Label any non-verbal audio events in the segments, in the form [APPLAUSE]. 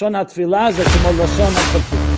לשון התפילה זה כמו לשון הפסוק.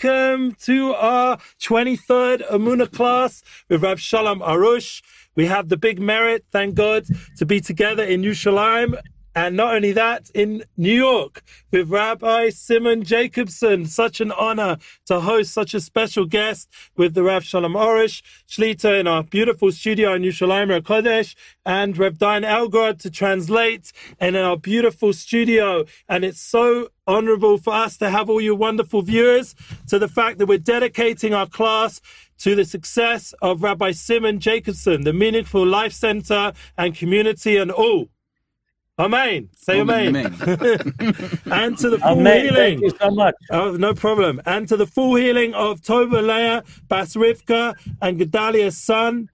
Welcome to our 23rd Amuna class with Rav Shalom Arush. We have the big merit, thank God, to be together in Yerushalayim. And not only that, in New York with Rabbi Simon Jacobson. Such an honor to host such a special guest with the Rav Shalom Arush, Shlita in our beautiful studio in Yerushalayim Kodesh, and Rav Diane Elgrod to translate in our beautiful studio. And it's so honorable for us to have all you wonderful viewers to the fact that we're dedicating our class to the success of Rabbi Simon Jacobson, the Meaningful Life Center and community and all. Amen. Say amen. Amen. [LAUGHS] and to the full Amen. healing. Thank you so much. Oh, no problem. And to the full healing of Tova Leah, Bas Rivka, and Gedaliah's son,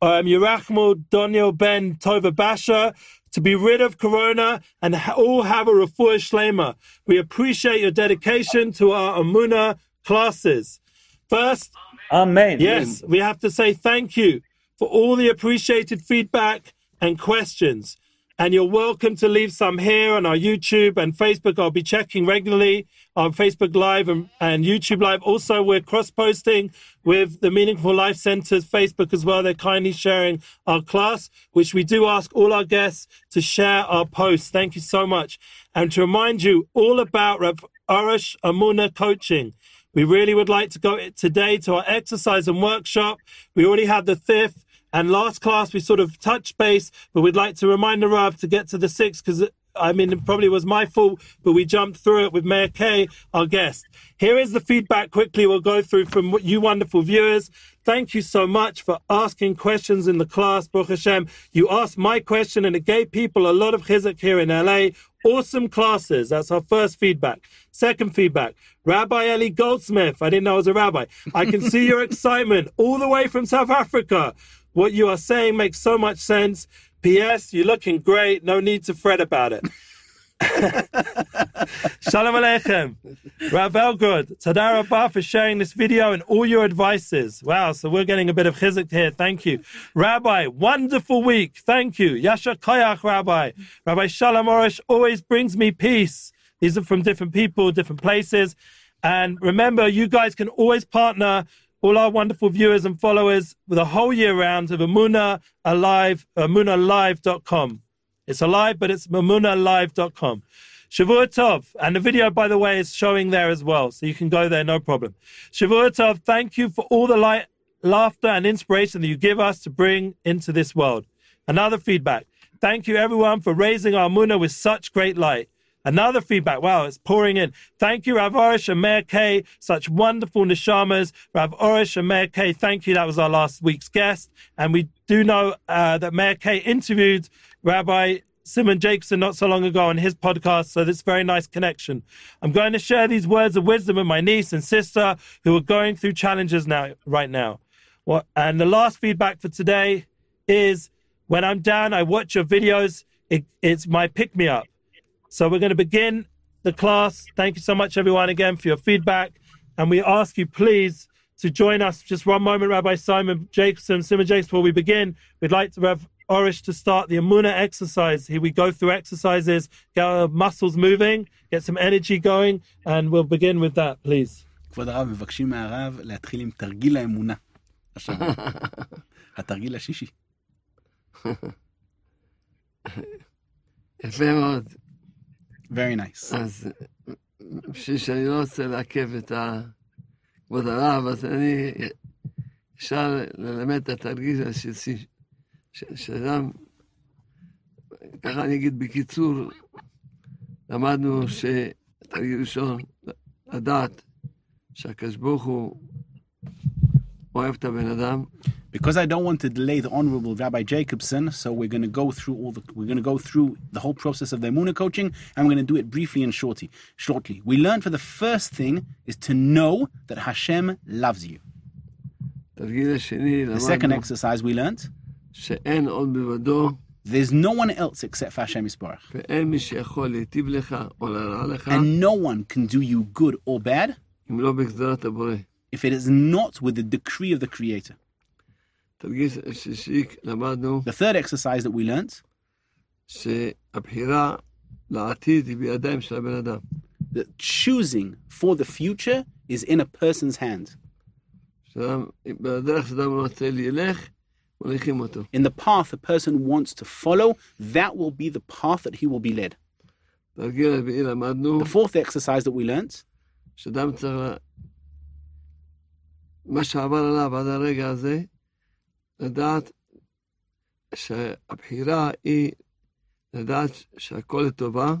um, Yerachmo Daniel Ben Tova Basha, to be rid of Corona and ha- all have a refuah shlema. We appreciate your dedication to our Amuna classes. First, Amen. Yes, we have to say thank you for all the appreciated feedback and questions. And you're welcome to leave some here on our YouTube and Facebook. I'll be checking regularly on Facebook Live and, and YouTube Live. Also, we're cross posting with the Meaningful Life Center's Facebook as well. They're kindly sharing our class, which we do ask all our guests to share our posts. Thank you so much. And to remind you all about Rav Arush Amuna coaching. We really would like to go today to our exercise and workshop. We already had the fifth and last class we sort of touched base, but we'd like to remind the Rav to get to the six because I mean it probably was my fault, but we jumped through it with Meir Kay, our guest. Here is the feedback quickly we'll go through from you wonderful viewers. Thank you so much for asking questions in the class, Baruch Hashem. You asked my question and it gave people a lot of chizuk here in LA. Awesome classes. That's our first feedback. Second feedback. Rabbi Eli Goldsmith. I didn't know I was a rabbi. I can see your [LAUGHS] excitement all the way from South Africa. What you are saying makes so much sense. P.S. You're looking great. No need to fret about it. [LAUGHS] Shalom Aleichem. Rav Elgod, Tada Rabbah for sharing this video and all your advices. Wow, so we're getting a bit of chizuk here. Thank you. Rabbi, wonderful week. Thank you. Yasha Koyach, Rabbi. Rabbi Shalom Arush always brings me peace. These are from different people, different places. And remember, you guys can always partner all our wonderful viewers and followers with a whole year round of Amuna Alive, AmunaLive.com. It's alive, but it's mamunalive.com. Shavua Tov. And the video, by the way, is showing there as well. So you can go there, no problem. Shavua Tov, thank you for all the light, laughter and inspiration that you give us to bring into this world. Another feedback. Thank you, everyone, for raising our Muna with such great light. Another feedback. Wow, it's pouring in. Thank you, Rav Arush and Meir Kay. Such wonderful neshamas. Rav Arush and Meir Kay. Thank you. That was our last week's guest. And we do know uh, that Meir Kay. interviewed Rabbi Simon Jacobson not so long ago on his podcast. So this very nice connection. I'm going to share these words of wisdom with my niece and sister who are going through challenges now, right now. What, and the last feedback for today is when I'm down, I watch your videos. It, it's my pick me up. So we're going to begin the class. Thank you so much, everyone, again for your feedback. And we ask you, please, to join us. Just one moment, Rabbi Simon Jacobson, Simon Jacobson, before we begin, we'd like to have Arush to start the Amuna exercise. Here we go through exercises, get our muscles moving, get some energy going, and we'll begin with that, please. כבוד הרב, מבקשים מהרב להתחיל עם תרגיל האמונה. עכשיו, [LAUGHS] התרגיל השישי. [LAUGHS] יפה מאוד. Very nice. אז בשביל שאני לא רוצה לעכב את ה- כבוד הרב, אז אני... אפשר ללמד את התרגיל ש- שאדם ככה אני אגיד בקיצור, למדנו שתרגיל ראשון, לדעת שהקדוש ברוך הוא אוהב את הבן אדם, Because I don't want to delay the Honorable Rabbi Jacobson, so we're going to go through all the we're going to go through the whole process of the Muna coaching, and we're going to do it briefly and shortly. Shortly, we learned for the first thing is to know that Hashem loves you. תרגיל השני, The second למדנו exercise we learned, שאין עוד מלבדו, there's no one else except for Hashem Yisbarach, ואין מי שיכול להיטיב לך או להרע לך, and no one can do you good or bad if it is not with the decree of the Creator. The third exercise that we learnt that choosing for the future is in a person's hand. In the path a person wants to follow, that will be the path that he will be led. The fourth exercise that we learnt מה שעבר עליו עד הרגע הזה, לדעת שהבחירה היא לדעת שהכל לטובה,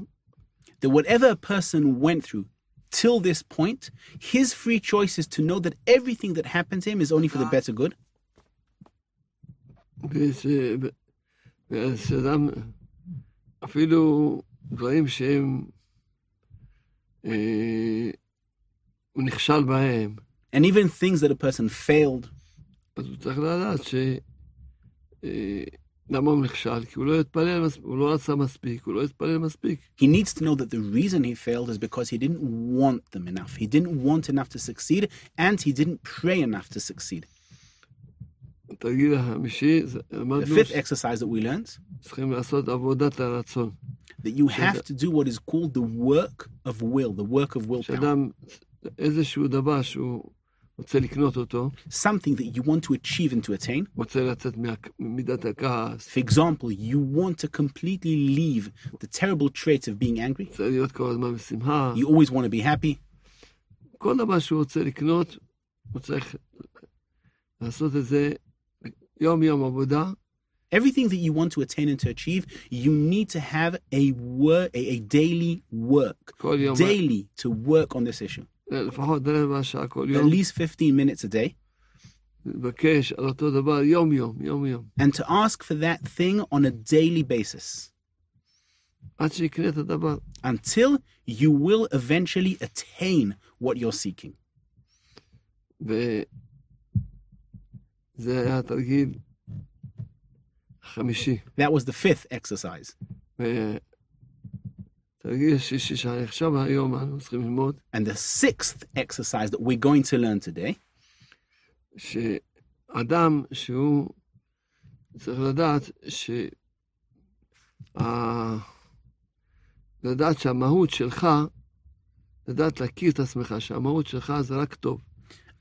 that whatever a person went through till this point, his free choice is to know that everything that happened to him is only for the better good, וש... ושאדם, אפילו דברים שהם, אה, הוא נכשל בהם, and even things that a person failed. אז הוא צריך לדעת ש... אה, למה הוא נכשל? כי הוא לא התפלל, מס- הוא לא רצה מספיק, הוא לא התפלל מספיק. He needs to know that the reason he failed is because he didn't want them enough. He didn't want enough to succeed, and he didn't pray enough to succeed. התרגיל החמישי, זה- The למדנו fifth exercise that we learnt שצריכים לעשות עבודת הרצון. that you have to do what is called the work of will, the work of willpower. שאדם, איזשהו דבר שהוא רוצה לקנות אותו, Something that you want to achieve and to attain. רוצה לצאת מה- ממידת הכעס, For example, you want to completely leave the terrible traits of being angry. רוצה להיות כל הזמן בשמחה, You always want to be happy. כל דבר שהוא רוצה לקנות, הוא צריך לעשות את זה יום-יום עבודה, Everything that you want to attain and to achieve, you need to have a work, a, a daily work, כל יום, daily to work on this issue. לפחות רבע שעה כל At יום, least 15 minutes a day, לבקש על אותו דבר יום-יום, יום-יום, and to ask for that thing on a daily basis עד שיקנה את הדבר. until you will eventually attain what you're seeking. וזה היה התרגיל החמישי. That was the fifth exercise. And the sixth exercise that we're going to learn today שאדם שהוא צריך לדעת ש... ה- לדעת שהמהות שלך, לדעת להכיר את עצמך, שהמהות שלך זה רק טוב.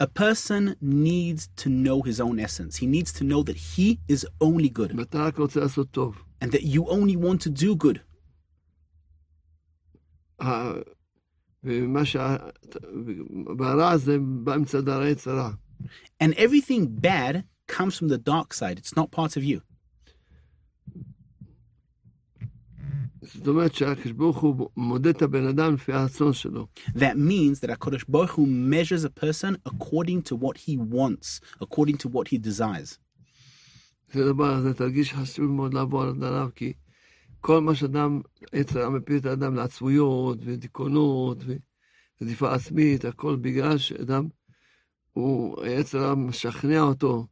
A person needs to know his own essence. He needs to know that he is only good ואתה רק רוצה לעשות טוב. and that you only want to do good. ה- ומה ש... והרע זה בא מצד הרע יצרה. And everything bad comes from the dark side. It's not part of you. זאת אומרת שהקדוש ברוך הוא מודד את הבן אדם לפי הרצון שלו. That means that HaKadosh Baruch Hu measures a person according to what he wants, according to what he desires. זה דבר, זה תרגיש שחשוב מאוד לעבור עליו, כי כל מה שאדם, עץ הרע מפיל את האדם לעצמויות ודיכאונות ורדיפה עצמית, הכל בגלל שאדם, הוא, עץ הרע משכנע אותו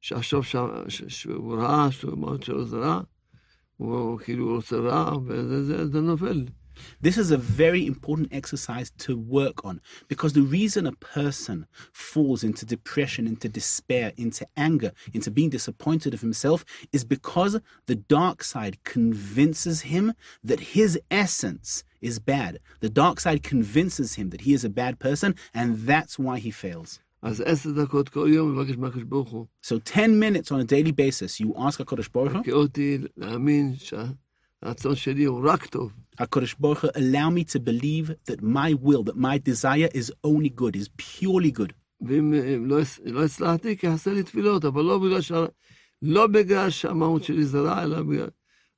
שיחשוב שה- ש- שהוא רע, שהמהות שלו זה רע, הוא כאילו רוצה רע, וזה זה, זה נופל. This is a very important exercise to work on because the reason a person falls into depression, into despair, into anger, into being disappointed of himself is because the dark side convinces him that his essence is bad. The dark side convinces him that he is a bad person and that's why he fails. So 10 minutes on a daily basis, you ask HaKadosh Baruch Hu, תקה אותי להאמין שהרצון שלי הוא רק טוב. HaKadosh Baruch Hu, allow me to believe that my will, that my desire is only good, is purely good. ואם אה, לא, לא הצלחתי, כי חסר לי תפילות, אבל לא בגלל, שה, לא בגלל שהמהות שלי זה רע, אלא בגלל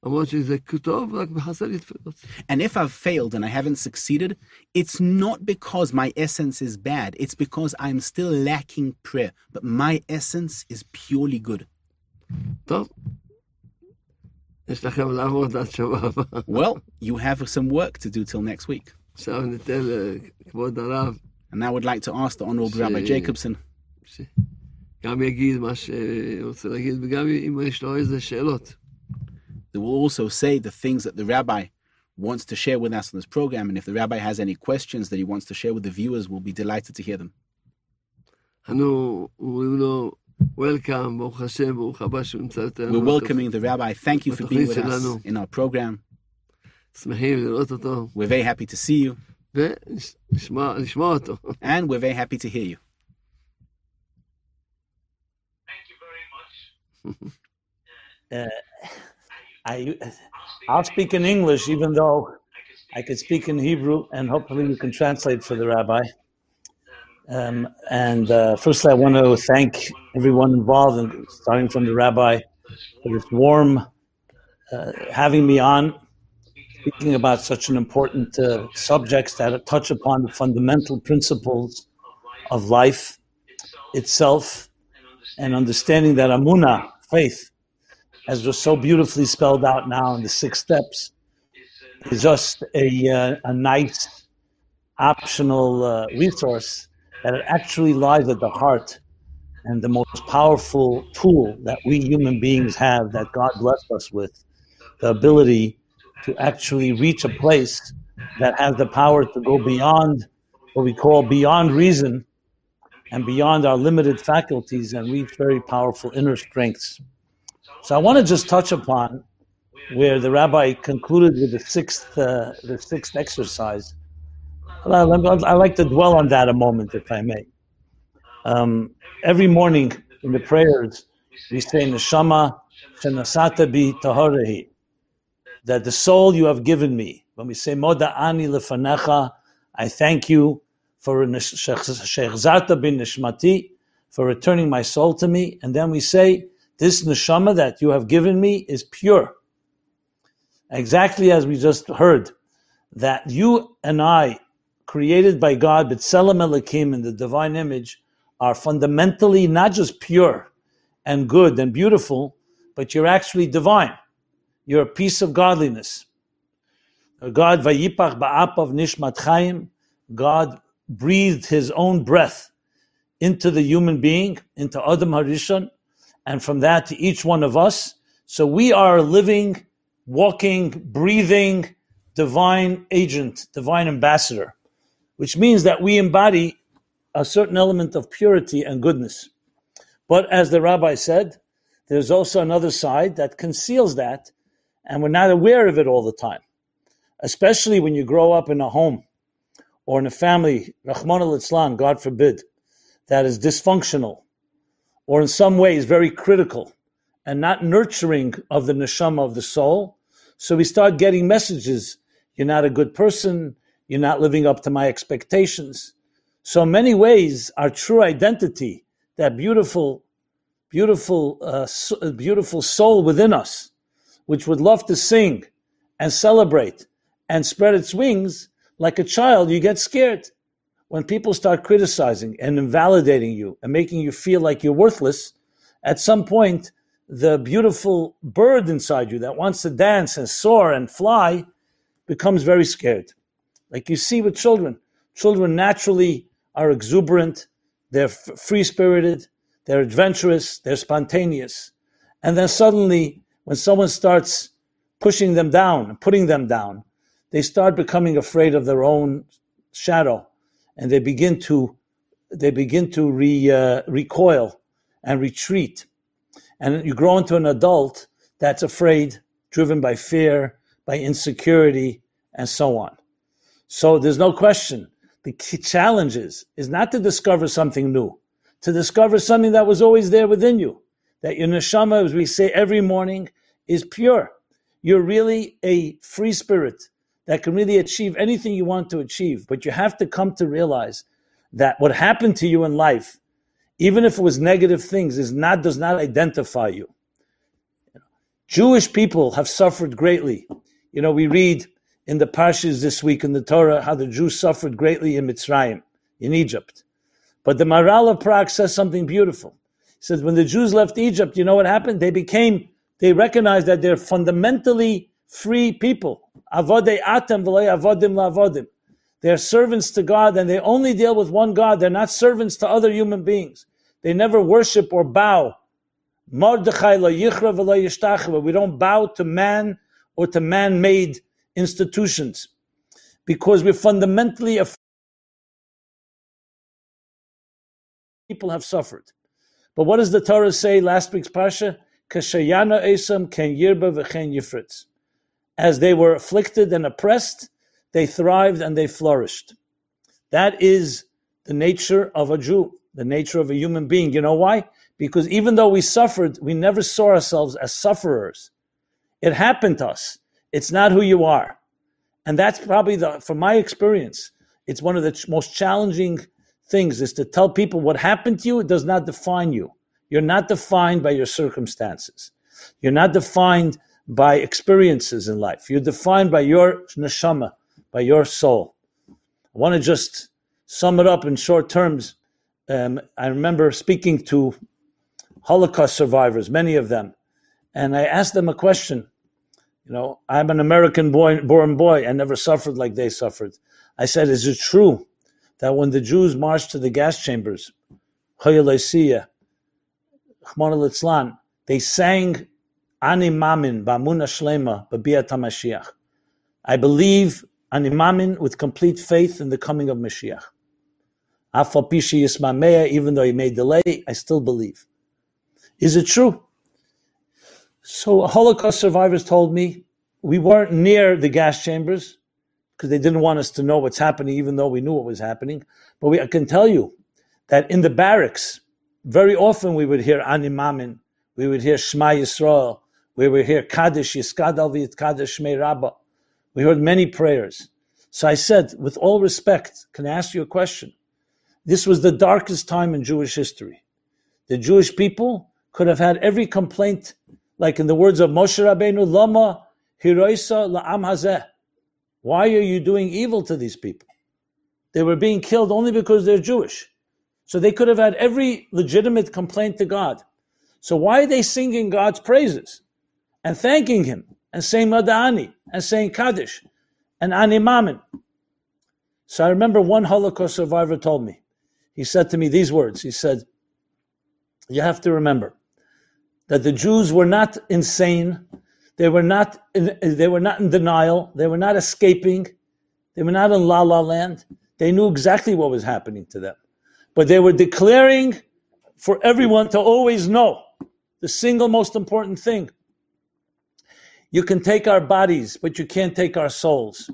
למרות שזה טוב, רק חסר לי תפילות. And if I've failed and I haven't succeeded, it's not because my essence is bad. It's because I'm still lacking prayer. But my essence is purely good. טוב. יש לכם לעבוד עד שבוע הבא. Well, you have some work to do till next week. עכשיו ניתן לכבוד הרב And I would like to ask the Honorable Rabbi Shit. Jacobson שגם יגיד מה שהוא רוצה להגיד, וגם אם יש לו איזה שאלות. that will also say the things that the rabbi wants to share with us on this program. And if the rabbi has any questions that he wants to share with the viewers, we'll be delighted to hear them. אנו אומרים לו, Welcome, We're welcoming the rabbi. Thank you for being with us in our program. We're very happy to see you. [LAUGHS] And we're very happy to hear you. Thank you very [LAUGHS] uh, uh, I, I'll speak in English, even though I could speak in Hebrew, and hopefully you can translate for the rabbi. Um, and uh, firstly, I want to thank everyone involved, and starting from the rabbi, for this warm uh, having me on, speaking about such an important uh, subjects that touch upon the fundamental principles of life itself, and understanding that amuna, faith, as was so beautifully spelled out now in the six steps, is just a, uh, a nice optional uh, resource that it actually lies at the heart and the most powerful tool that we human beings have that God blessed us with the ability to actually reach a place that has the power to go beyond what we call beyond reason and beyond our limited faculties and reach very powerful inner strengths. So I want to just touch upon where the rabbi concluded with the sixth, uh, the sixth exercise. I, I like to dwell on that a moment, if I may. Um, every morning in the prayers, we say Neshama Shenasata bi Tahorehi, that the soul you have given me. When we say Moda Ani Lefanecha, I thank you for Shechzata bin Nishmati, for returning my soul to me. And then we say, this neshama that you have given me is pure. Exactly as we just heard, that you and I, created by God, but Selam Elohim in the divine image, are fundamentally not just pure and good and beautiful, but you're actually divine. You're a piece of godliness. God, Vayipach Ba'apav Nishmat Chaim, God breathed his own breath into the human being, into Adam Harishon, and from that to each one of us. So we are living, walking, breathing, divine agent, divine ambassador, which means that we embody a certain element of purity and goodness. But as the rabbi said, there's also another side that conceals that, and we're not aware of it all the time, especially when you grow up in a home or in a family, Rachmana litzlan, God forbid, that is dysfunctional or in some ways very critical and not nurturing of the neshama of the soul. So we start getting messages you're not a good person, you're not living up to my expectations. So, many ways, our true identity, that beautiful, beautiful, uh, so- beautiful soul within us, which would love to sing and celebrate and spread its wings, like a child, you get scared when people start criticizing and invalidating you and making you feel like you're worthless, at some point, the beautiful bird inside you that wants to dance and soar and fly becomes very scared. Like you see with children, children naturally are exuberant, they're free spirited, they're adventurous, they're spontaneous. And then suddenly, when someone starts pushing them down and putting them down, they start becoming afraid of their own shadow. And they begin to they begin to re, uh, recoil and retreat. And you grow into an adult that's afraid driven by fear by insecurity and so on so there's no question the key challenge is, is not to discover something new to discover something that was always there within you that your neshama as we say every morning is pure you're really a free spirit that can really achieve anything you want to achieve. But you have to come to realize that what happened to you in life, even if it was negative things, is not does not identify you. Jewish people have suffered greatly. You know, we read in the Parshas this week in the Torah how the Jews suffered greatly in Mitzrayim, in Egypt. But the Maharal of Prague says something beautiful. He says, when the Jews left Egypt, you know what happened? They became, they recognized that they're fundamentally free people. Avodei atem avodim la'avodim. They're servants to God and they only deal with one God. They're not servants to other human beings. They never worship or bow. We don't bow to man or to man-made institutions because we're fundamentally afraid. people have suffered. But what does the Torah say last week's Pasha? Kashayana Esam ken yirba v'chen yifritz. As they were afflicted and oppressed, they thrived and they flourished. That is the nature of a Jew, the nature of a human being. You know why? Because even though we suffered, we never saw ourselves as sufferers. It happened to us. It's not who you are. And that's probably the, from my experience, it's one of the most challenging things is to tell people what happened to you, it does not define you. You're not defined by your circumstances. You're not defined by experiences in life. You're defined by your neshama, by your soul. I want to just sum it up in short terms. Um, I remember speaking to Holocaust survivors, many of them, and I asked them a question. You know, I'm an American boy, born boy. I never suffered like they suffered. I said, Is it true that when the Jews marched to the gas chambers, they sang Ani Mamin Bamuna Shlema Babiyat HaMashiach. I believe Ani Mamin with complete faith in the coming of Mashiach. Afapishi Yismamea, even though he may delay, I still believe. Is it true? So Holocaust survivors told me we weren't near the gas chambers because they didn't want us to know what's happening, even though we knew what was happening. But we, I can tell you that in the barracks, very often we would hear Animamin, we would hear Shema Yisrael, we would hear Kaddish Yiskadal V'Yit Kaddish Shmei Rabbah. We heard many prayers. So I said, with all respect, can I ask you a question? This was the darkest time in Jewish history. The Jewish people could have had every complaint, like in the words of Moshe Rabbeinu, Lama Hiroisa La'am Hazeh. Why are you doing evil to these people? They were being killed only because they're Jewish. So they could have had every legitimate complaint to God. So why are they singing God's praises? and thanking him and saying Madani and saying Kaddish and Animamin. So I remember one Holocaust survivor told me, he said to me these words. He said, You have to remember that the Jews were not insane. They were not in, they were not in denial. They were not escaping. They were not in la la land. They knew exactly what was happening to them. But they were declaring for everyone to always know the single most important thing you can take our bodies, but you can't take our souls.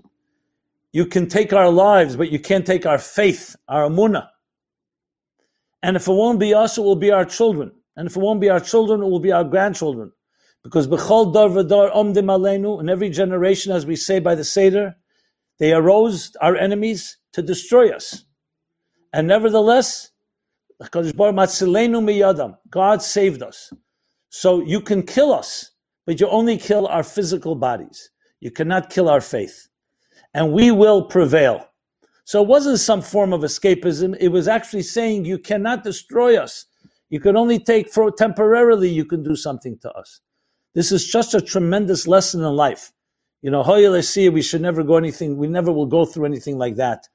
You can take our lives, but you can't take our faith, our amuna. And if it won't be us, it will be our children. And if it won't be our children, it will be our grandchildren. Because b'chol dar v'dar omdim aleinu, in every generation, as we say by the Seder, they arose, our enemies, to destroy us. And nevertheless, God saved us. So you can kill us, but you only kill our physical bodies. You cannot kill our faith. And we will prevail. So it wasn't some form of escapism. It was actually saying you cannot destroy us. You can only take for temporarily, you can do something to us. This is just a tremendous lesson in life. You know, we should never go anything, we never will go through anything like that.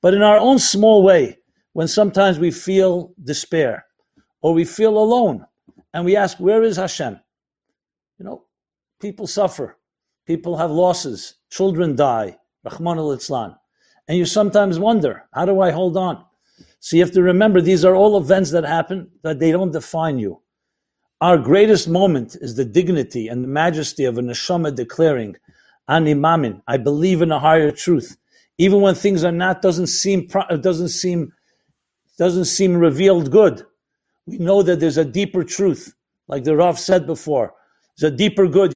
But in our own small way, when sometimes we feel despair or we feel alone and we ask, where is Hashem? You know, people suffer, people have losses, children die, Rachmana litzlan. And you sometimes wonder, how do I hold on? So you have to remember these are all events that happen, that they don't define you. Our greatest moment is the dignity and the majesty of a neshama declaring, Ani Mamin, I believe in a higher truth. Even when things are not, doesn't seem, doesn't seem, doesn't seem revealed good. We know that there's a deeper truth. Like the Rav said before, there's a deeper good.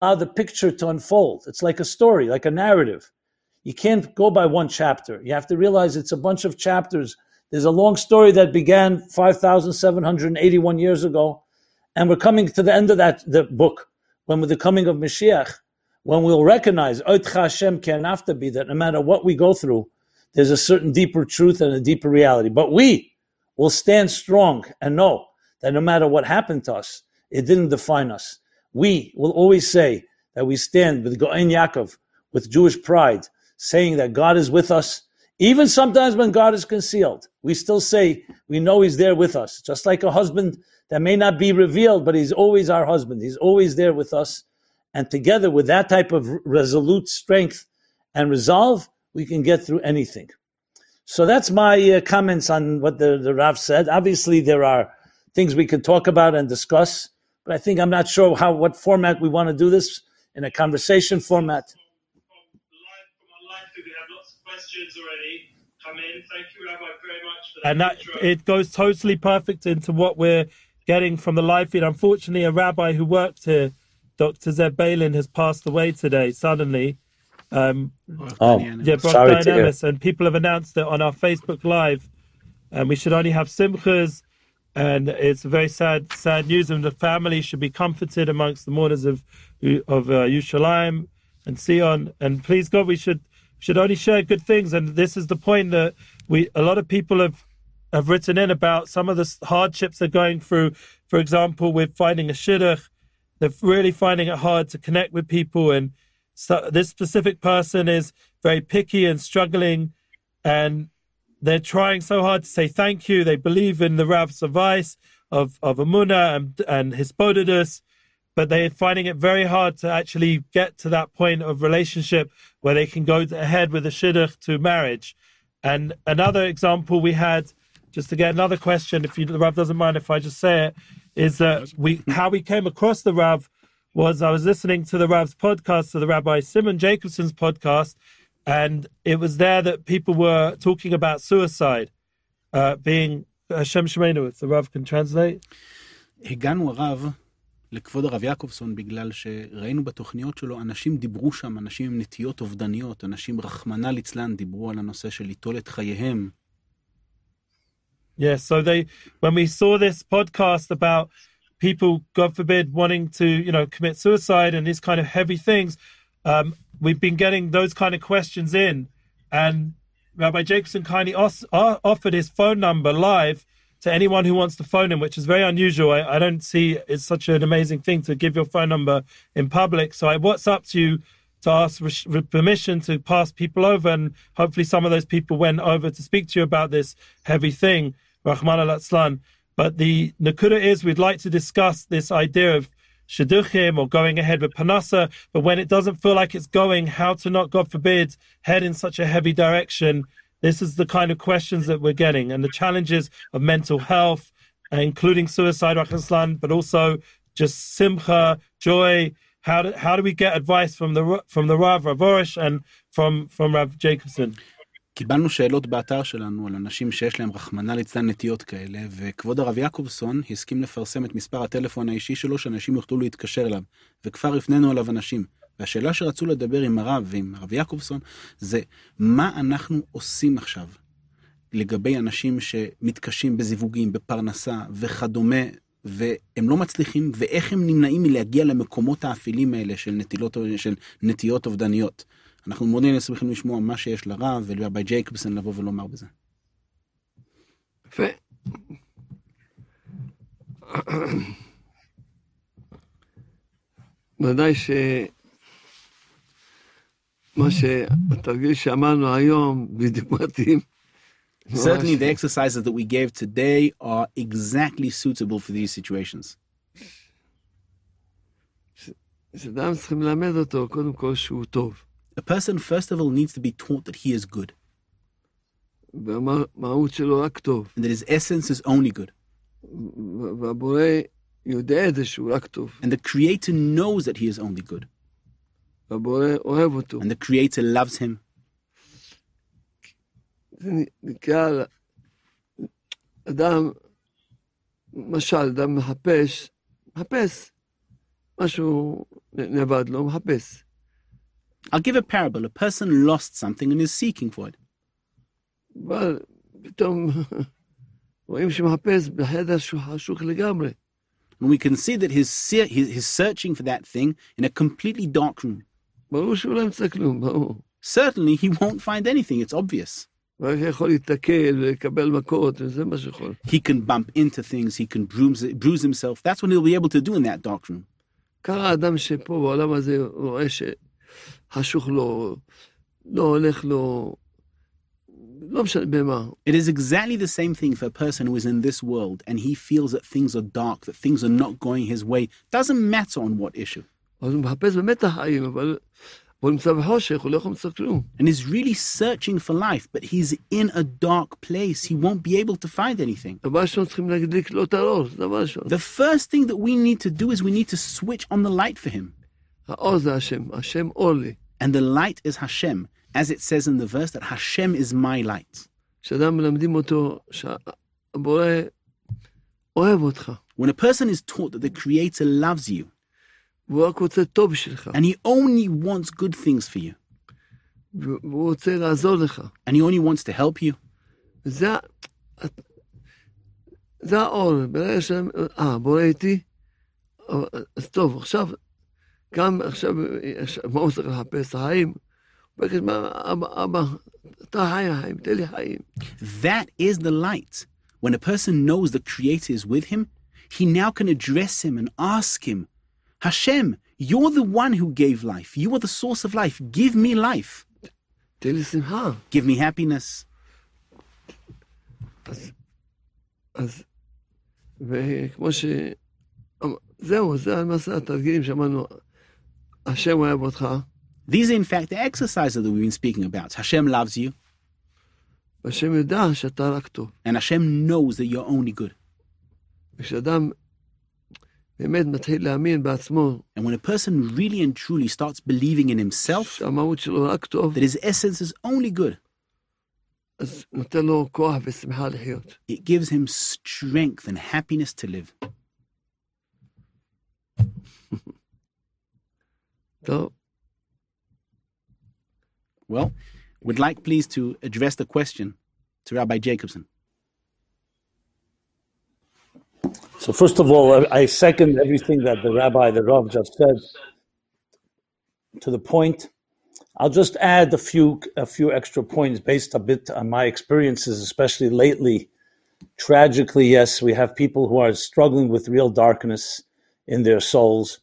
Allow the picture to unfold. It's like a story, like a narrative. You can't go by one chapter. You have to realize it's a bunch of chapters. There's a long story that began 5,781 years ago, And we're coming to the end of that the book, when with the coming of Mashiach, when we'll recognize Hashem be that no matter what we go through, there's a certain deeper truth and a deeper reality. But we will stand strong and know that no matter what happened to us, it didn't define us. We will always say that we stand with Goen Yaakov, with Jewish pride, saying that God is with us. Even sometimes when God is concealed, we still say we know He's there with us. Just like a husband that may not be revealed, but He's always our husband. He's always there with us. And together with that type of resolute strength and resolve, we can get through anything. So that's my uh, comments on what the, the Rav said. Obviously, there are things we can talk about and discuss, but I think I'm not sure how what format we want to do this in a conversation format. And that it goes totally perfect into what we're getting from the live feed. Unfortunately, a rabbi who worked here, Dr. Zeb Balin, has passed away today suddenly. Um, oh, yeah, Brock and people have announced it on our Facebook Live. And we should only have simchas, and it's very sad, sad news. And the family should be comforted amongst the mourners of of uh, Yerushalayim and Sion. And please God, we should should only share good things. And this is the point that we a lot of people have have written in about some of the hardships they're going through. For example, with finding a shidduch, they're really finding it hard to connect with people. And so this specific person is very picky and struggling, and they're trying so hard to say thank you. They believe in the Rav's advice of of Amuna and and Hisbodedus, but they're finding it very hard to actually get to that point of relationship where they can go ahead with a shidduch to marriage. And another example we had just to get another question, if you, the Rav doesn't mind if I just say it, is that we how we came across the Rav was I was listening to the Rav's podcast, to the Rabbi Simon Jacobson's podcast, and it was there that people were talking about suicide uh, being Hashem Shemenu, if the Rav can translate. הגענו הרב לכבוד הרב יעקובסון בגלל שראינו בתוכניות שלו, אנשים דיברו שם, אנשים עם נטיות אובדניות, אנשים רחמנא ליצלן דיברו על הנושא של ליטול את חייהם Yeah, so they when we saw this podcast about people, God forbid, wanting to you know commit suicide and these kind of heavy things, um, we've been getting those kind of questions in, and Rabbi Jacobson kindly os- offered his phone number live to anyone who wants to phone him, which is very unusual. I, I don't see it's such an amazing thing to give your phone number in public. So I WhatsApp to you to ask permission to pass people over, and hopefully some of those people went over to speak to you about this heavy thing. Rahman al But the Nakuda is we'd like to discuss this idea of shidduchim or going ahead with parnasa, but when it doesn't feel like it's going, how to not, God forbid, head in such a heavy direction. This is the kind of questions that we're getting and the challenges of mental health, including suicide, but also just simcha, joy. How do, how do we get advice from the from the Rav Ravorish and from from Rav Jacobson? קיבלנו שאלות באתר שלנו על אנשים שיש להם רחמנא ליצלן נטיות כאלה, וכבוד הרב יעקובסון הסכים לפרסם את מספר הטלפון האישי שלו, שאנשים יוכלו להתקשר אליו, וכבר הפנינו עליו אנשים. והשאלה שרצו לדבר עם הרב ועם הרב יעקובסון, זה מה אנחנו עושים עכשיו לגבי אנשים שמתקשים בזיווגים, בפרנסה וכדומה, והם לא מצליחים, ואיך הם נמנעים מלהגיע למקומות האפלים האלה של, נטילות, של נטיות אובדניות. אנחנו מאוד נהיה שמחים לשמוע מה שיש לרב ולרבי ג'ייקובסון לבוא ולומר בזה. יפה. [COUGHS] ודאי ש... מה שהתרגיל שאמרנו היום בדיוק מתאים. Certainly the exercises that we gave today are exactly suitable for these situations. שאדם צריכים ללמד אותו קודם כל שהוא טוב. A person, first of all, needs to be taught that he is good. And that his essence is only good. And the Creator knows that he is only good. And the Creator loves him. I'll give a parable. A person lost something and is seeking for it. [LAUGHS] And we can see that he's, he's searching for that thing in a completely dark room. ברור שהוא לא ימצא כלום, ברור. Certainly, he won't find anything, it's obvious. רק יכול להתקל ולקבל מכות, וזה מה שיכול. He can bump into things, he can bruise, bruise himself. That's what he'll be able to do in that dark room. ככה האדם שפה בעולם הזה רואה שחשוך לו, לא הולך לו, לא משנה במה. It is exactly the same thing for a person who is in this world and he feels that things are dark, that things are not going his way. Doesn't matter on what issue. אז הוא מחפש באמת את החיים, אבל הוא נמצא בחושך, הוא לא יכול למצוא כלום. And is really searching for life, but he's in a dark place. He won't be able to find anything. דבר ראשון צריכים להדליק לו את האור, זה דבר ראשון. The first thing that we need to do is we need to switch on the light for him. האור זה השם, השם אור לי. And the light is Hashem, as it says in the verse that Hashem is my light. כשאדם מלמדים אותו שהבורא אוהב אותך, When a person is taught that the Creator loves you והוא רק רוצה טוב בשבילך, and he only wants good things for you והוא רוצה לעזור לך, and he only wants to help you, זה, ה- זה האור, ברגע שהם, אה, בורא איתי, אז טוב, עכשיו, גם עכשיו, עכשיו, מה הוא צריך לחפש? את החיים? הוא מבקש, מה, אבא, אבא, אתה חי החיים, תן לי חיים. that is the light. When a person knows the Creator is with him, he now can address him and ask him, Hashem, you're the one who gave life. You are the source of life. Give me life. תן לי שמחה. Give me happiness. אז, אז, וכמו ש... זהו, זה למעשה התרגילים שאמרנו, השם אוהב אותך, These are, in fact, the exercises that we've been speaking about. Hashem loves you, והשם יודע שאתה רק טוב. and Hashem knows that you're only good. וכשאדם באמת מתחיל להאמין בעצמו, And when a person really and truly starts believing in himself, שהמהות שלו רק טוב, that his essence is only good, אז נותן לו כוח ושמחה לחיות. it gives him strength and happiness to live. [LAUGHS] טוב, Well, would like please to address the question to Rabbi Jacobson. So first of all, I- second everything that the rabbi, the Rav, just said. To the point, I'll just add a few a few extra points based a bit on my experiences, especially lately. Tragically, yes, we have people who are struggling with real darkness in their souls,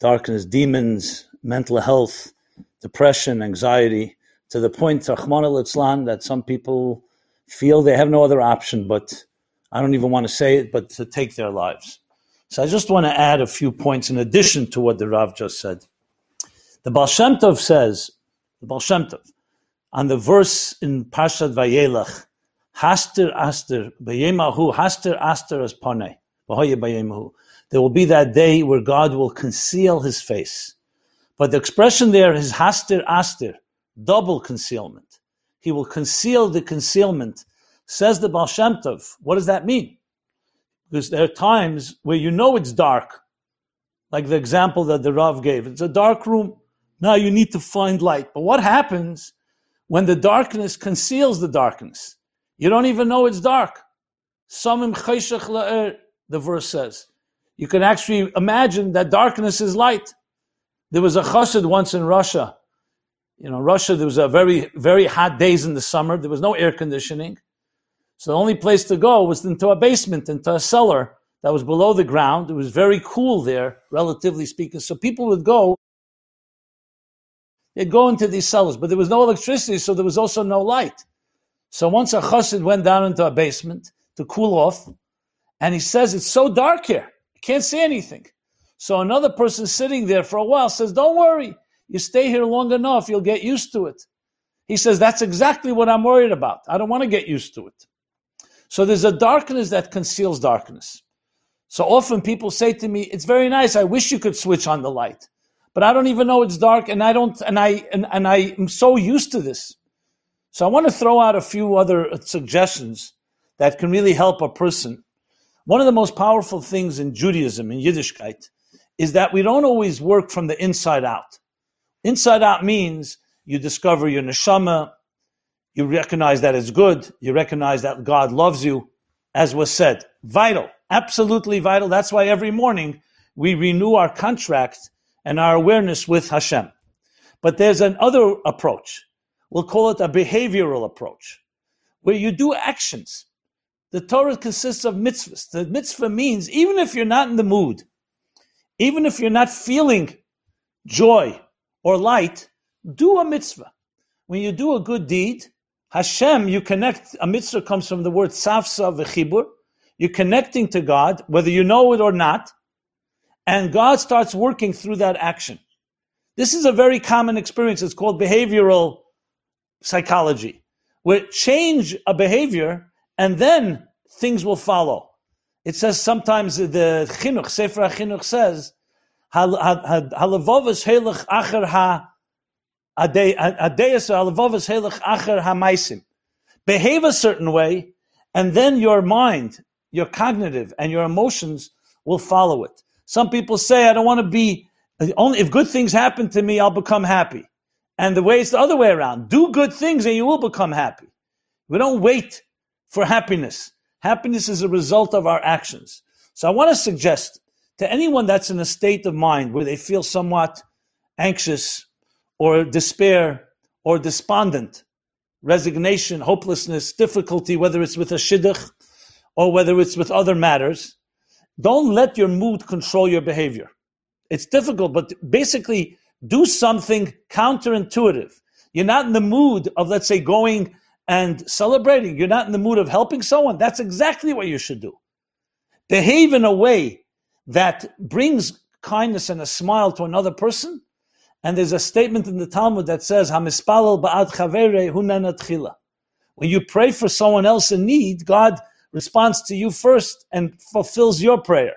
darkness, demons, mental health, depression, anxiety, to the point, Rahman al that some people feel they have no other option but I don't even want to say it, but to take their lives. So I just want to add a few points in addition to what the Rav just said. The Baal Shem Tov says, the Baal Shem Tov, on the verse in Parshat Vayelach, Haster Aster, Bayemahu, Haster Aster as Pane. There will be that day where God will conceal his face. But the expression there is Haster Aster, double concealment. He will conceal the concealment Says the Baal Shem Tov. What does that mean? Because there are times where you know it's dark, like the example that the Rav gave. It's a dark room. Now you need to find light. But what happens when the darkness conceals the darkness? You don't even know it's dark. The verse says. You can actually imagine that darkness is light. There was a chassid once in Russia. You know, Russia, there was a very, very hot days in the summer. There was no air conditioning. So the only place to go was into a basement, into a cellar that was below the ground. It was very cool there, relatively speaking. So people would go, they'd go into these cellars, but there was no electricity, so there was also no light. So once a chassid went down into a basement to cool off, and he says, It's so dark here, I can't see anything. So another person sitting there for a while says, Don't worry, you stay here long enough, you'll get used to it. He says, That's exactly what I'm worried about. I don't want to get used to it. So there's a darkness that conceals darkness. So often people say to me, "It's very nice. I wish you could switch on the light, but I don't even know it's dark, and I don't, and I, and, and I am so used to this." So I want to throw out a few other uh, suggestions that can really help a person. One of the most powerful things in Judaism, in Yiddishkeit, is that we don't always work from the inside out. Inside out means you discover your neshama, you recognize that it's good, you recognize that God loves you, as was said. Vital, absolutely vital. That's why every morning we renew our contract and our awareness with Hashem. But there's another approach. We'll call it a behavioral approach, where you do actions. The Torah consists of mitzvahs. The mitzvah means even if you're not in the mood, even if you're not feeling joy or light, do a mitzvah. When you do a good deed, Hashem, you connect, a mitzvah comes from the word tzavta v'chibur. You're connecting to God, whether you know it or not, and God starts working through that action. This is a very common experience. It's called behavioral psychology, where change a behavior and then things will follow. It says sometimes the chinuch, Sefer HaChinuch says, halavovas helach acher ha halavovas helach acher ha Behave a certain way, and then your mind, your cognitive, and your emotions will follow it. Some people say, I don't want to be, only if good things happen to me, I'll become happy. And the way it's the other way around. Do good things and you will become happy. We don't wait for happiness. Happiness is a result of our actions. So I want to suggest to anyone that's in a state of mind where they feel somewhat anxious or despair or despondent, resignation, hopelessness, difficulty, whether it's with a shidduch or whether it's with other matters, don't let your mood control your behavior. It's difficult, but basically do something counterintuitive. You're not in the mood of, let's say, going and celebrating. You're not in the mood of helping someone. That's exactly what you should do. Behave in a way that brings kindness and a smile to another person. And there's a statement in the Talmud that says, "Hamispalal ba'ad chaverei When you pray for someone else in need, God responds to you first and fulfills your prayer.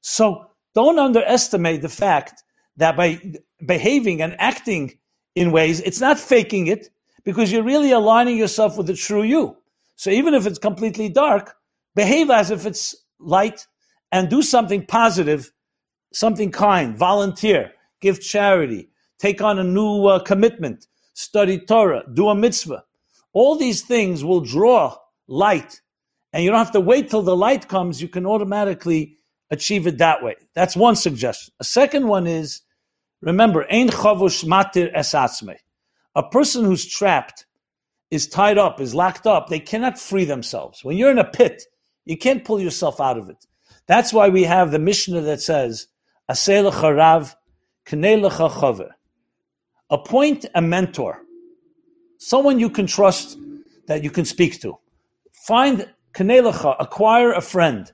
So don't underestimate the fact that by behaving and acting in ways, it's not faking it because you're really aligning yourself with the true you. So even if it's completely dark, behave as if it's light and do something positive, something kind, volunteer, give charity, take on a new uh, commitment, study Torah, do a mitzvah. All these things will draw light and you don't have to wait till the light comes. You can automatically achieve it that way. That's one suggestion. A second one is remember, ein chavush matir esatzme. A person who's trapped is tied up, is locked up. They cannot free themselves. When you're in a pit, you can't pull yourself out of it. That's why we have the Mishnah that says, Aselecha Rav, Knelecha Chaver. Appoint a mentor, someone you can trust that you can speak to. Find Kanelecha, acquire a friend.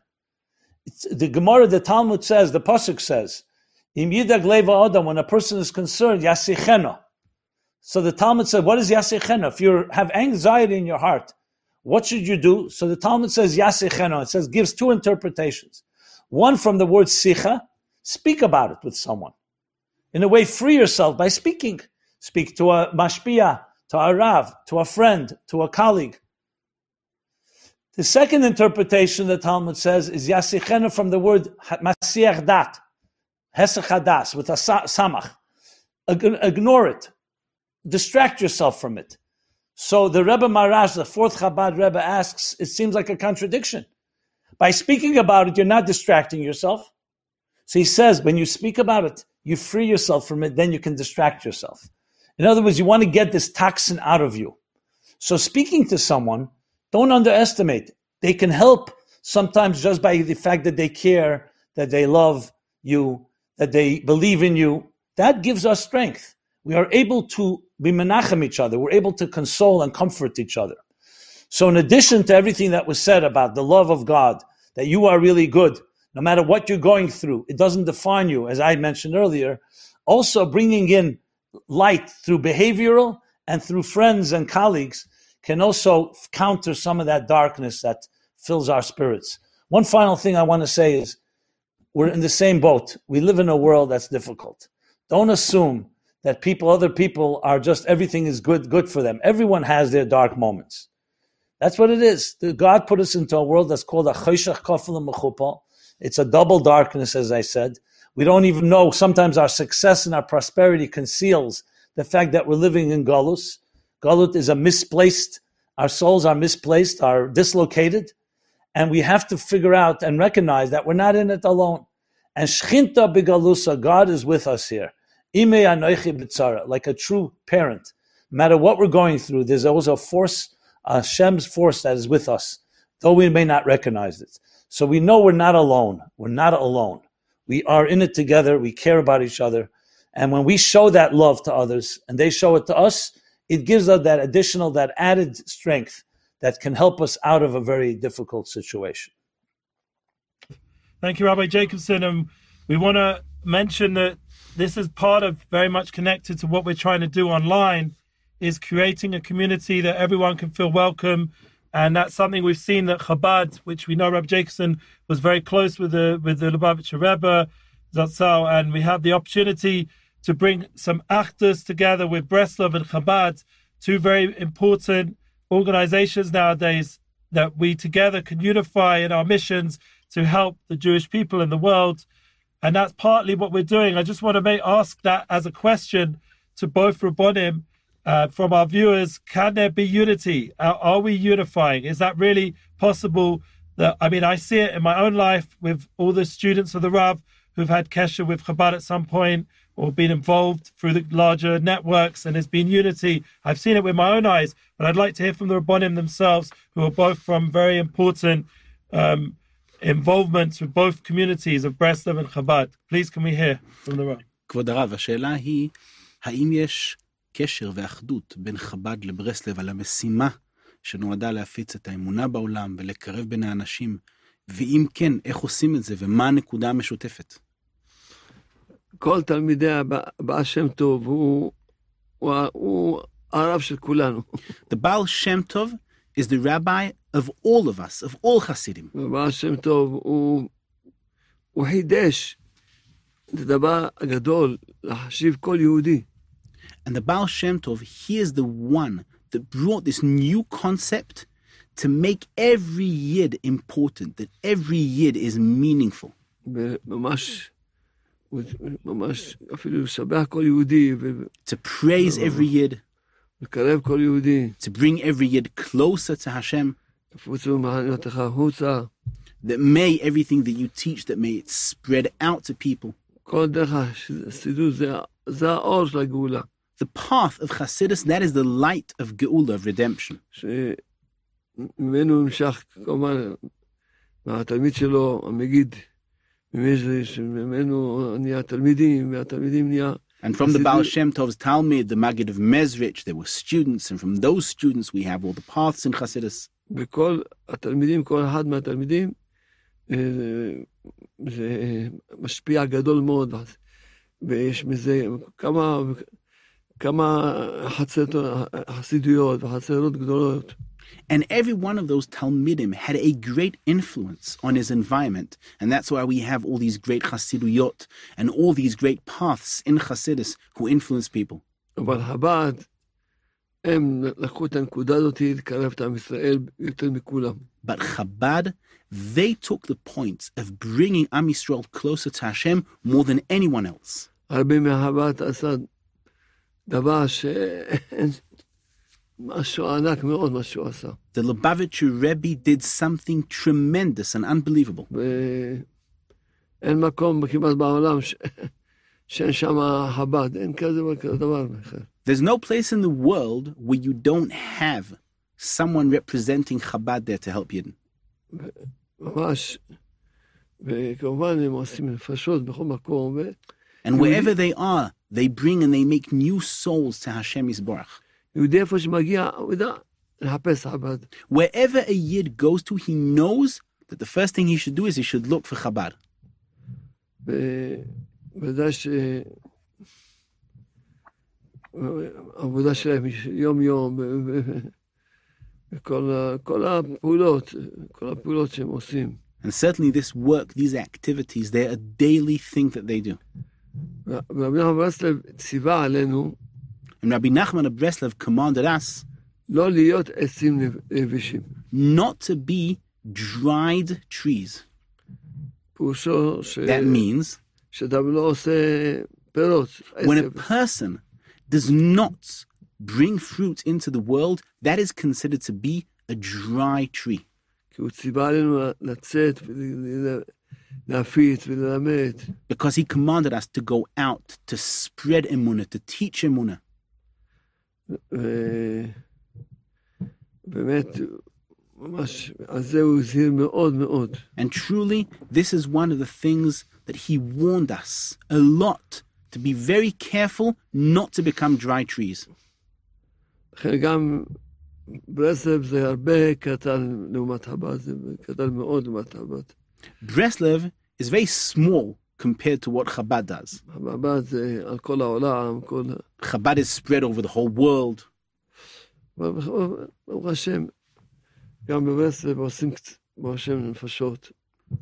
It's, the Gemara, the Talmud says, the Pasuk says, Im yidag leva adam, when a person is concerned, yasichena. So the Talmud said, what is yasichena? If you have anxiety in your heart, what should you do? So the Talmud says yasichena. It says, gives two interpretations. One from the word sicha, speak about it with someone. In a way, free yourself by speaking. Speak to a mashpia, to a rav, to a friend, to a colleague. The second interpretation the Talmud says is yasichenu from the word masiach dat, hesach with a samach. Ignore it. Distract yourself from it. So the Rebbe Maharash, the fourth Chabad Rebbe, asks, it seems like a contradiction. By speaking about it, you're not distracting yourself. So he says, when you speak about it, you free yourself from it, then you can distract yourself. In other words, you want to get this toxin out of you. So speaking to someone don't underestimate. They can help sometimes just by the fact that they care, that they love you, that they believe in you. That gives us strength. We are able to be menachem each other. We're able to console and comfort each other. So, in addition to everything that was said about the love of God, that you are really good, no matter what you're going through, it doesn't define you, as I mentioned earlier. Also, bringing in light through behavioral and through friends and colleagues can also counter some of that darkness that fills our spirits. One final thing I want to say is we're in the same boat. We live in a world that's difficult. Don't assume that people, other people, are just everything is good, good for them. Everyone has their dark moments. That's what it is. God put us into a world that's called a choshech kafel It's a double darkness, as I said. We don't even know. Sometimes our success and our prosperity conceals the fact that we're living in galus. Galut is a misplaced, our souls are misplaced, are dislocated, And we have to figure out and recognize that we're not in it alone. And Shchinta Bigalusa, God is with us here. Ime B'tzara, like a true parent. No matter what we're going through, there's always a force, Hashem's force that is with us, though we may not recognize it. So we know we're not alone. We're not alone. We are in it together. We care about each other. And when we show that love to others and they show it to us, it gives us that additional, that added strength that can help us out of a very difficult situation. Thank you, Rabbi Jacobson. And we want to mention that this is part of very much connected to what we're trying to do online is creating a community that everyone can feel welcome. And that's something we've seen that Chabad, which we know Rabbi Jacobson was very close with the with the Lubavitcher Rebbe, Zatzal, and we have the opportunity to bring some actors together with Breslov and Chabad, two very important organizations nowadays that we together can unify in our missions to help the Jewish people in the world. And that's partly what we're doing. I just want to make, ask that as a question to both Rabbonim uh, from our viewers. Can there be unity? Are, are we unifying? Is that really possible? That I mean, I see it in my own life with all the students of the Rav who've had Kesher with Chabad at some point or been involved through the larger networks and there's been unity. I've seen it with my own eyes, but I'd like to hear from the Rabbonim themselves, who are both from very important um, involvements with both communities of Breslov and Chabad. Please can we hear from the Rav? כבוד הרב, השאלה היא, האם יש קשר ואחדות בין חב"ד לברסלב על המשימה שנועדה להפיץ את האמונה בעולם ולקרב בין האנשים, ואם כן, איך עושים את זה ומה הנקודה המשותפת? כל תלמידי הבעל שם טוב הוא, הוא, הוא הרב של כולנו. The Baal Shem Tov is the rabbi of all of us, of all Hasidim. ובעל שם טוב הוא, הוא חידש את הדבר הגדול להחשיב כל יהודי. And the Baal Shem Tov, he is the one that brought this new concept to make every Yid important, that every Yid is meaningful. To praise every Yid, to bring every Yid closer to Hashem, that may everything that you teach, that may it spread out to people the path of Chasidus, that is the light of Geula, of redemption. And from the Baal Shem Tov's Talmid, the Maggid of Mezrich, there were students, and from those students we have all the paths in Chassidus. זה משפיע גדול מאוד, ויש מזה כמה כמה חצרות, חסידויות וחצרות גדולות. And every one of those Talmidim had a great influence on his environment. And that's why we have all these great Hasiduyot and all these great paths in Hasidus who influence people. אבל חב"ד, הם לקחו את הנקודה הזאת לקרב את עם ישראל יותר מכולם. But Chabad, they took the point of bringing Am Yisrael closer to Hashem more than anyone else. הרבה מהחב"ד עשה דבר שאין, משהו ענק מאוד מה שהוא עשה. The Lubavitcher Rebbe did something tremendous and unbelievable. ואין מקום כמעט בעולם ש... שאין שם חב"ד, אין כזה כזה דבר אחר. There's no place in the world where you don't have someone representing Chabad there to help Yidden. ממש. וכמובן הם עושים נפשות בכל מקום, ו... And wherever they are, they bring and they make new souls to Hashem Yisborach. יהודי איפה שמגיע, הוא יודע לחפש חב"ד. Wherever a Yid goes to, he knows that the first thing he should do is he should look for Chabad. ודאי ש... העבודה שלהם היא יום-יום, ו- ו- וכל ה- כל הפעולות, כל הפעולות שהם עושים. And certainly this work, these activities, they're a daily thing that they do. ורבי נחמן ברסלב ציווה עלינו And Rabbi Nachman of Breslev commanded us לא להיות עצים יבשים. not to be dried trees. פירושו ש... That means שאדם לא עושה פירות. when a עשב. person does not bring fruit into the world, that is considered to be a dry tree. כי הוא ציווה עלינו לצאת ולהפיץ וללמד. Because he commanded us to go out, to spread emunah, to teach emunah. ובאמת, ממש, על זה הוא הזהיר מאוד מאוד. And truly, this is one of the things that he warned us a lot to be very careful not to become dry trees. לכן גם ברסלב זה הרבה קטן לעומת חב"ד, זה קטן מאוד לעומת חב"ד. Breslev is very small compared to what Chabad does. Chabad is spread over the whole world.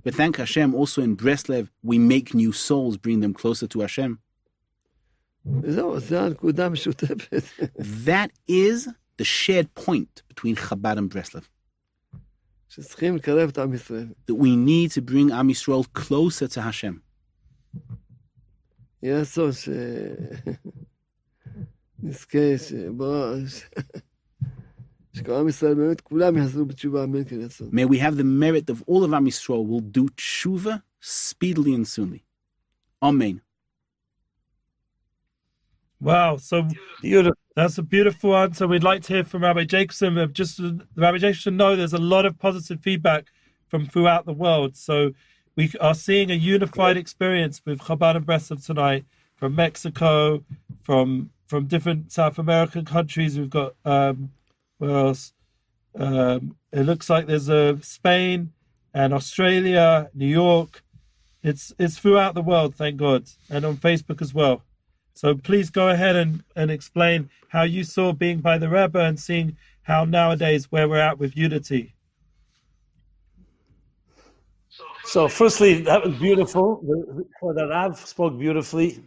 But thank Hashem, also in Breslev, we make new souls, bring them closer to Hashem. [LAUGHS] that is the shared point between Chabad and Breslev. שצריכים לקרב את עם ישראל. That we need to bring Am Yisrael closer to Hashem. יהיה רצון ש... [LAUGHS] נזכה, שבוא... שכל עם ישראל באמת כולם יחזרו בתשובה, אמן כן רצון. May we have the merit of all of Am Yisrael will do tshuva speedily and soonly. Amen. Wow. So Beautiful. That's a beautiful answer. We'd like to hear from Rabbi Jacobson. Just Rabbi Jacobson, know there's a lot of positive feedback from throughout the world. So we are seeing a unified experience with Chabad and Breslov tonight from Mexico, from from different South American countries. We've got um, where else? Um, it looks like there's a Spain and Australia, New York. It's it's throughout the world, thank God, and on Facebook as well. So please go ahead and, and explain how you saw being by the Rebbe and seeing how nowadays where we're at with unity. So, firstly, that was beautiful. The, the Rav spoke beautifully.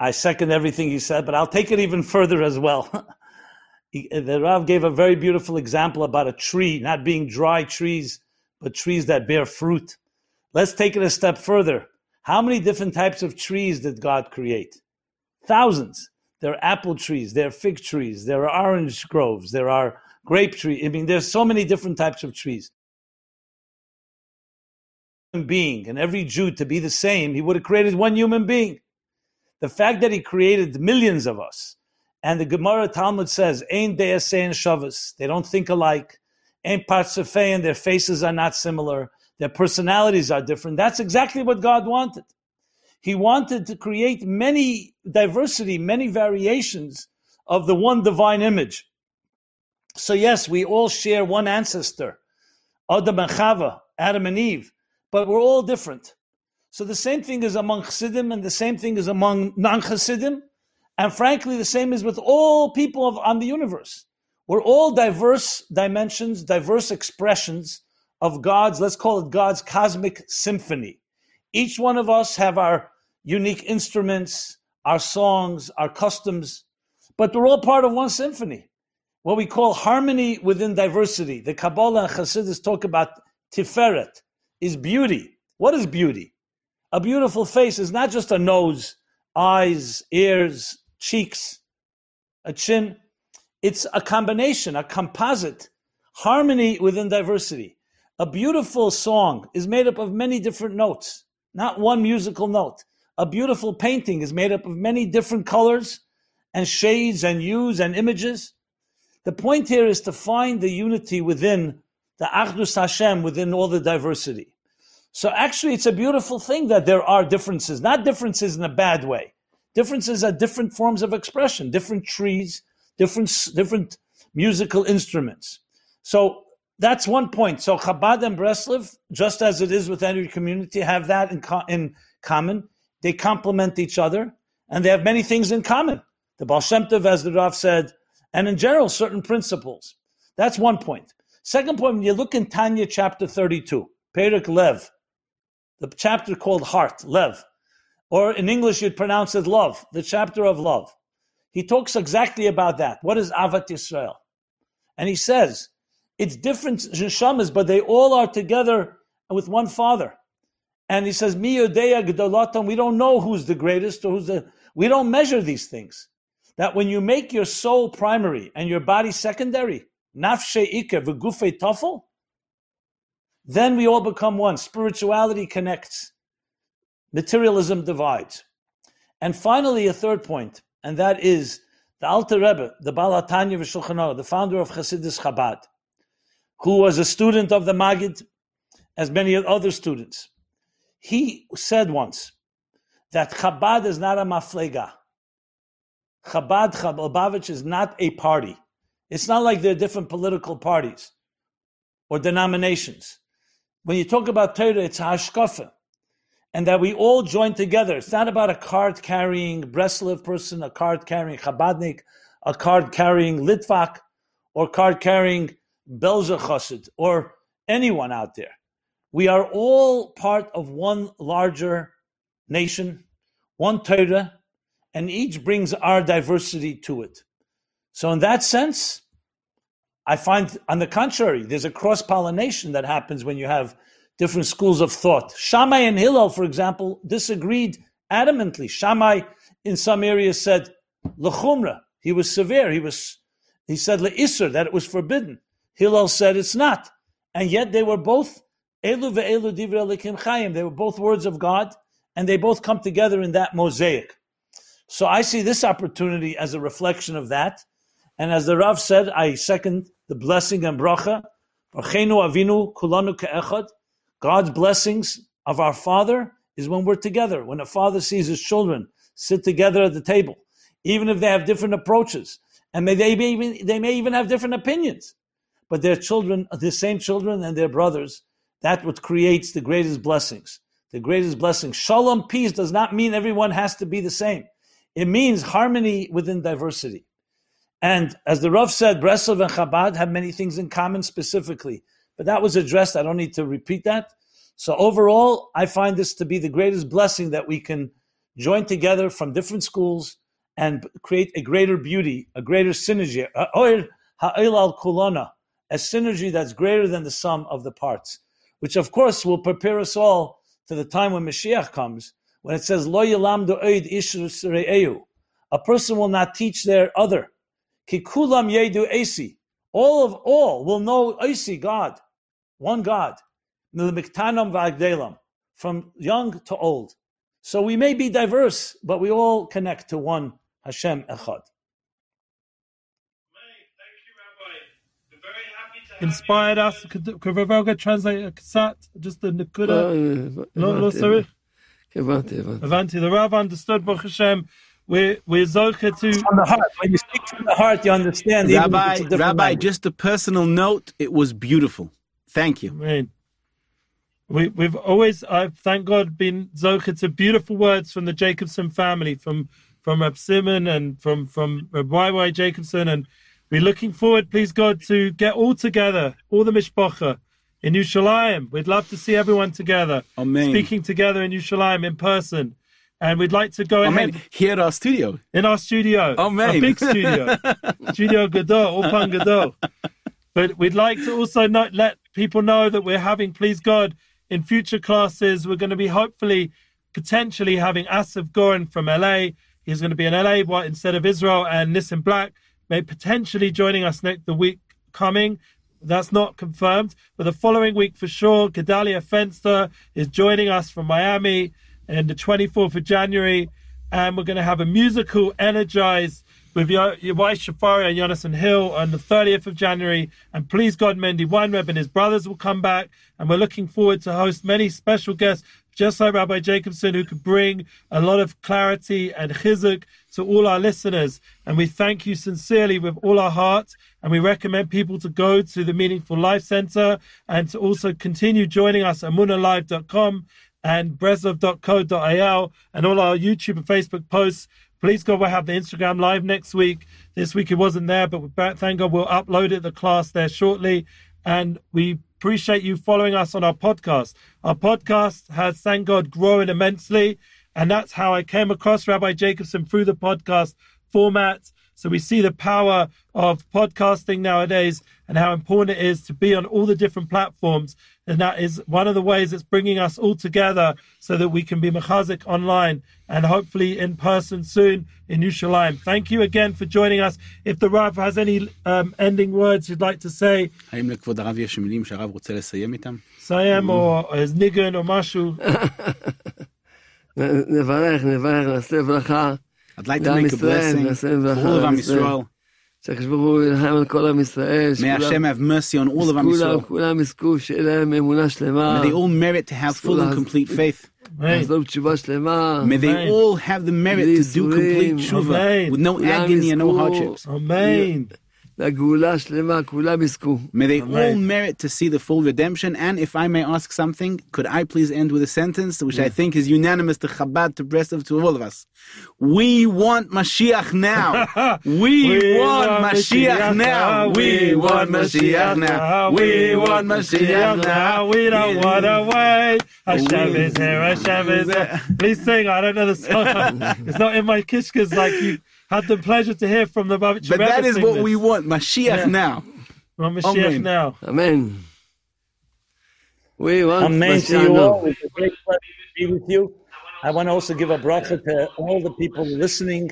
I second everything he said, but I'll take it even further as well. [LAUGHS] He- the Rav gave a very beautiful example about a tree, not being dry trees, but trees that bear fruit. Let's take it a step further. How many different types of trees did God create? Thousands. There are apple trees, there are fig trees, there are orange groves, there are grape trees. I mean, there's so many different types of trees. Being and every Jew to be the same, he would have created one human being. The fact that he created millions of us, and the Gemara Talmud says, Ein deyasein shavas, they don't think alike. Ein partsefein, their faces are not similar, their personalities are different. That's exactly what God wanted. He wanted to create many diversity, many variations of the one divine image. So, yes, we all share one ancestor, Adam and Chava, Adam and Eve, but we're all different. So, the same thing is among Chassidim, and the same thing is among non Chassidim, and frankly, the same is with all people of, on the universe. We're all diverse dimensions, diverse expressions of God's, let's call it God's cosmic symphony. Each one of us have our unique instruments, our songs, our customs, but we're all part of one symphony. What we call harmony within diversity. The Kabbalah and Hasidus talk about tiferet, is beauty. What is beauty? A beautiful face is not just a nose, eyes, ears, cheeks, a chin. It's a combination, a composite, harmony within diversity. A beautiful song is made up of many different notes, not one musical note. A beautiful painting is made up of many different colors and shades and hues and images. The point here is to find the unity within the Achdus Hashem, within all the diversity. So actually, it's a beautiful thing that there are differences, not differences in a bad way. Differences are different forms of expression, different trees, different different musical instruments. So that's one point. So Chabad and Breslov, just as it is with any community, have that in, co- in common. They complement each other, and they have many things in common. The Baal Shem Tov, as the Rav said, and in general, certain principles. That's one point. Second point, when you look in Tanya chapter 32, Perek Lev, the chapter called Heart, Lev, or in English you'd pronounce it Love, the chapter of love. He talks exactly about that. What is Avat Yisrael? And he says, it's different neshamas, but they all are together with one father. And he says, Mi we don't know who's the greatest or who's the, we don't measure these things. That when you make your soul primary and your body secondary, nafshe iker v'gufe tafel, then we all become one. Spirituality connects, materialism divides. And finally, a third point, and that is the Alter Rebbe, the Baal HaTanya V'Shulchan the founder of Chassidus Chabad, who was a student of the Magid, as many other students. He said once that Chabad is not a maflega. Chabad, Chabad is not a party. It's not like there are different political parties or denominations. When you talk about Torah, it's hashkafa. And that we all join together. It's not about a card carrying Breslev person, a card carrying Chabadnik, a card carrying Litvak, or card carrying Belzer Chassid, or anyone out there. We are all part of one larger nation, one Torah, and each brings our diversity to it. So, in that sense, I find, on the contrary, there's a cross pollination that happens when you have different schools of thought. Shammai and Hillel, for example, disagreed adamantly. Shammai, in some areas, said lechumra. He was severe. He was. He said leisser that it was forbidden. Hillel said it's not, and yet they were both elu ve'elu divrei chayim. They were both words of God, and they both come together in that mosaic. So I see this opportunity as a reflection of that. And as the Rav said, I second the blessing and bracha. Barchenu avinu kulanu ke'echad. God's blessings of our Father is when we're together. When a father sees his children sit together at the table, even if they have different approaches, and may they, be even, they may even have different opinions, but their children, the same children and their brothers, that what creates the greatest blessings. The greatest blessing. Shalom, peace, does not mean everyone has to be the same. It means harmony within diversity. And as the Rav said, Breslov and Chabad have many things in common specifically, but that was addressed. I don't need to repeat that. So overall, I find this to be the greatest blessing that we can join together from different schools and create a greater beauty, a greater synergy, a synergy that's greater than the sum of the parts, which of course will prepare us all to the time when Mashiach comes, when it says, Lo A person will not teach their other. Kikulam yedu esi. All of all will know esi, God, one God. From young to old. So we may be diverse, but we all connect to one Hashem Echad. Inspired us. Could, could Ravelga translate a kasat? Just the Nakuda? No, no, sorry. Avanti. The Rav understood Baruch Hashem. We're, we're Zocha to. From the heart. When you speak from the heart, you understand. Rabbi, Rabbi language. just a personal note. It was beautiful. Thank you. Amen. We, we've always, I've thank God, been Zocha to beautiful words from the Jacobson family, from from Reb Simon and from from Reb Y. Jacobson, and we're looking forward, please God, to get all together, all the mishpacha in Yerushalayim. We'd love to see everyone together, Amen. speaking together in Yerushalayim in person. And we'd like to go Amen. ahead here at our studio. In our studio, Amen. a big studio, [LAUGHS] Studio Gadol, Ulpan Gadol. But we'd like to also not let people know that we're having, please God, in future classes, we're going to be hopefully, potentially having Asif Goran from LA. He's going to be in LA instead of Israel, and Nissim Black may potentially joining us next the week coming. That's not confirmed, but the following week for sure, Gedalia Fenster is joining us from Miami and the 24th of January. And we're going to have a musical Energize with Yawai Shafari and Jonathan Hill on the 30th of January. And please God, Mendy Weinreb and his brothers will come back. And we're looking forward to host many special guests, just like Rabbi Jacobson, who could bring a lot of clarity and chizuk to all our listeners. And we thank you sincerely with all our heart. And we recommend people to go to the Meaningful Life Center and to also continue joining us at munalive.com and breslov.co.il and all our YouTube and Facebook posts. Please God, we'll have the Instagram live next week. This week it wasn't there, but thank God we'll upload it, the class there shortly. And we appreciate you following us on our podcast. Our podcast has, thank God, grown immensely. And that's how I came across Rabbi Jacobson through the podcast format. So we see the power of podcasting nowadays and how important it is to be on all the different platforms And that is one of the ways it's bringing us all together so that we can be Mechazik online and hopefully in person soon in Yerushalayim. Thank you again for joining us. If the Rav has any um, ending words you'd like to say, האם לכבוד הרב יש מילים שהרב רוצה לסיים איתם? Sayem or his nigun or Mashu. [LAUGHS] נ- נברך, נברך, נעשה ברכה. I'd like to לעם make a ישראל, blessing נעשה for ברכה all of לעם Am ישראל. Yisrael. שהקדוש ברוך הוא ילחם על כל עם ישראל. May Hashem שכולם have mercy on all of Am כולם, Yisrael. כולם יזכו שיהיה להם אמונה שלמה. May they all merit to have full and complete faith. Amen. לחזור בתשובה שלמה. May they Amen. all have the merit to do complete Amen. tshuva with no Amen. agony and no hardships. Amen. May they all merit to see the full redemption. And if I may ask something, could I please end with a sentence which yeah. I think is unanimous to Chabad, to Breslov, to all of us? We want Mashiach now. [LAUGHS] we, we want, want Mashiach now. We want Mashiach now. We want Mashiach now. We don't want to wait. Hashem is here. Hashem is here. [LAUGHS] Please sing. I don't know the song. [LAUGHS] it's not in my kishkas like you. Had the pleasure to hear from the Babich. But that is what this. we want, Mashiach yeah. now. Well, Mashiach Amen. now. Amen. We want Amen to you all. It's a great pleasure to be with you. I want to also give a bracha to all the people listening.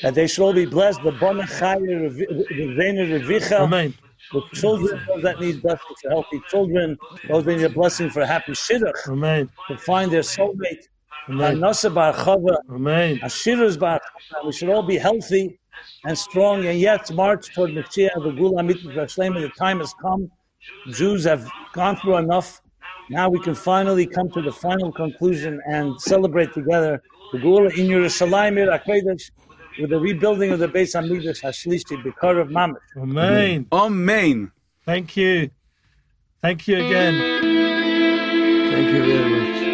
That they should all be blessed. The Bona Chaya, Revena Revicha. Amen. The children, those that need blessing for healthy children, those that need a blessing for happy shidduch. Amen. To find their soulmate. Amen. Nasa Bar Chava, Amen. Ashira's Bar Chava. We should all be healthy and strong and yet march toward Mashiach, the Geula Mitzvah The time has come. Jews have gone through enough. Now we can finally come to the final conclusion and celebrate together the Geula in Yerushalayim, Ir with the rebuilding of the Beis Hamikdash Hashlishi, Bikar of Mamish. Amen. Amen. Thank you. Thank you again. Thank you very much.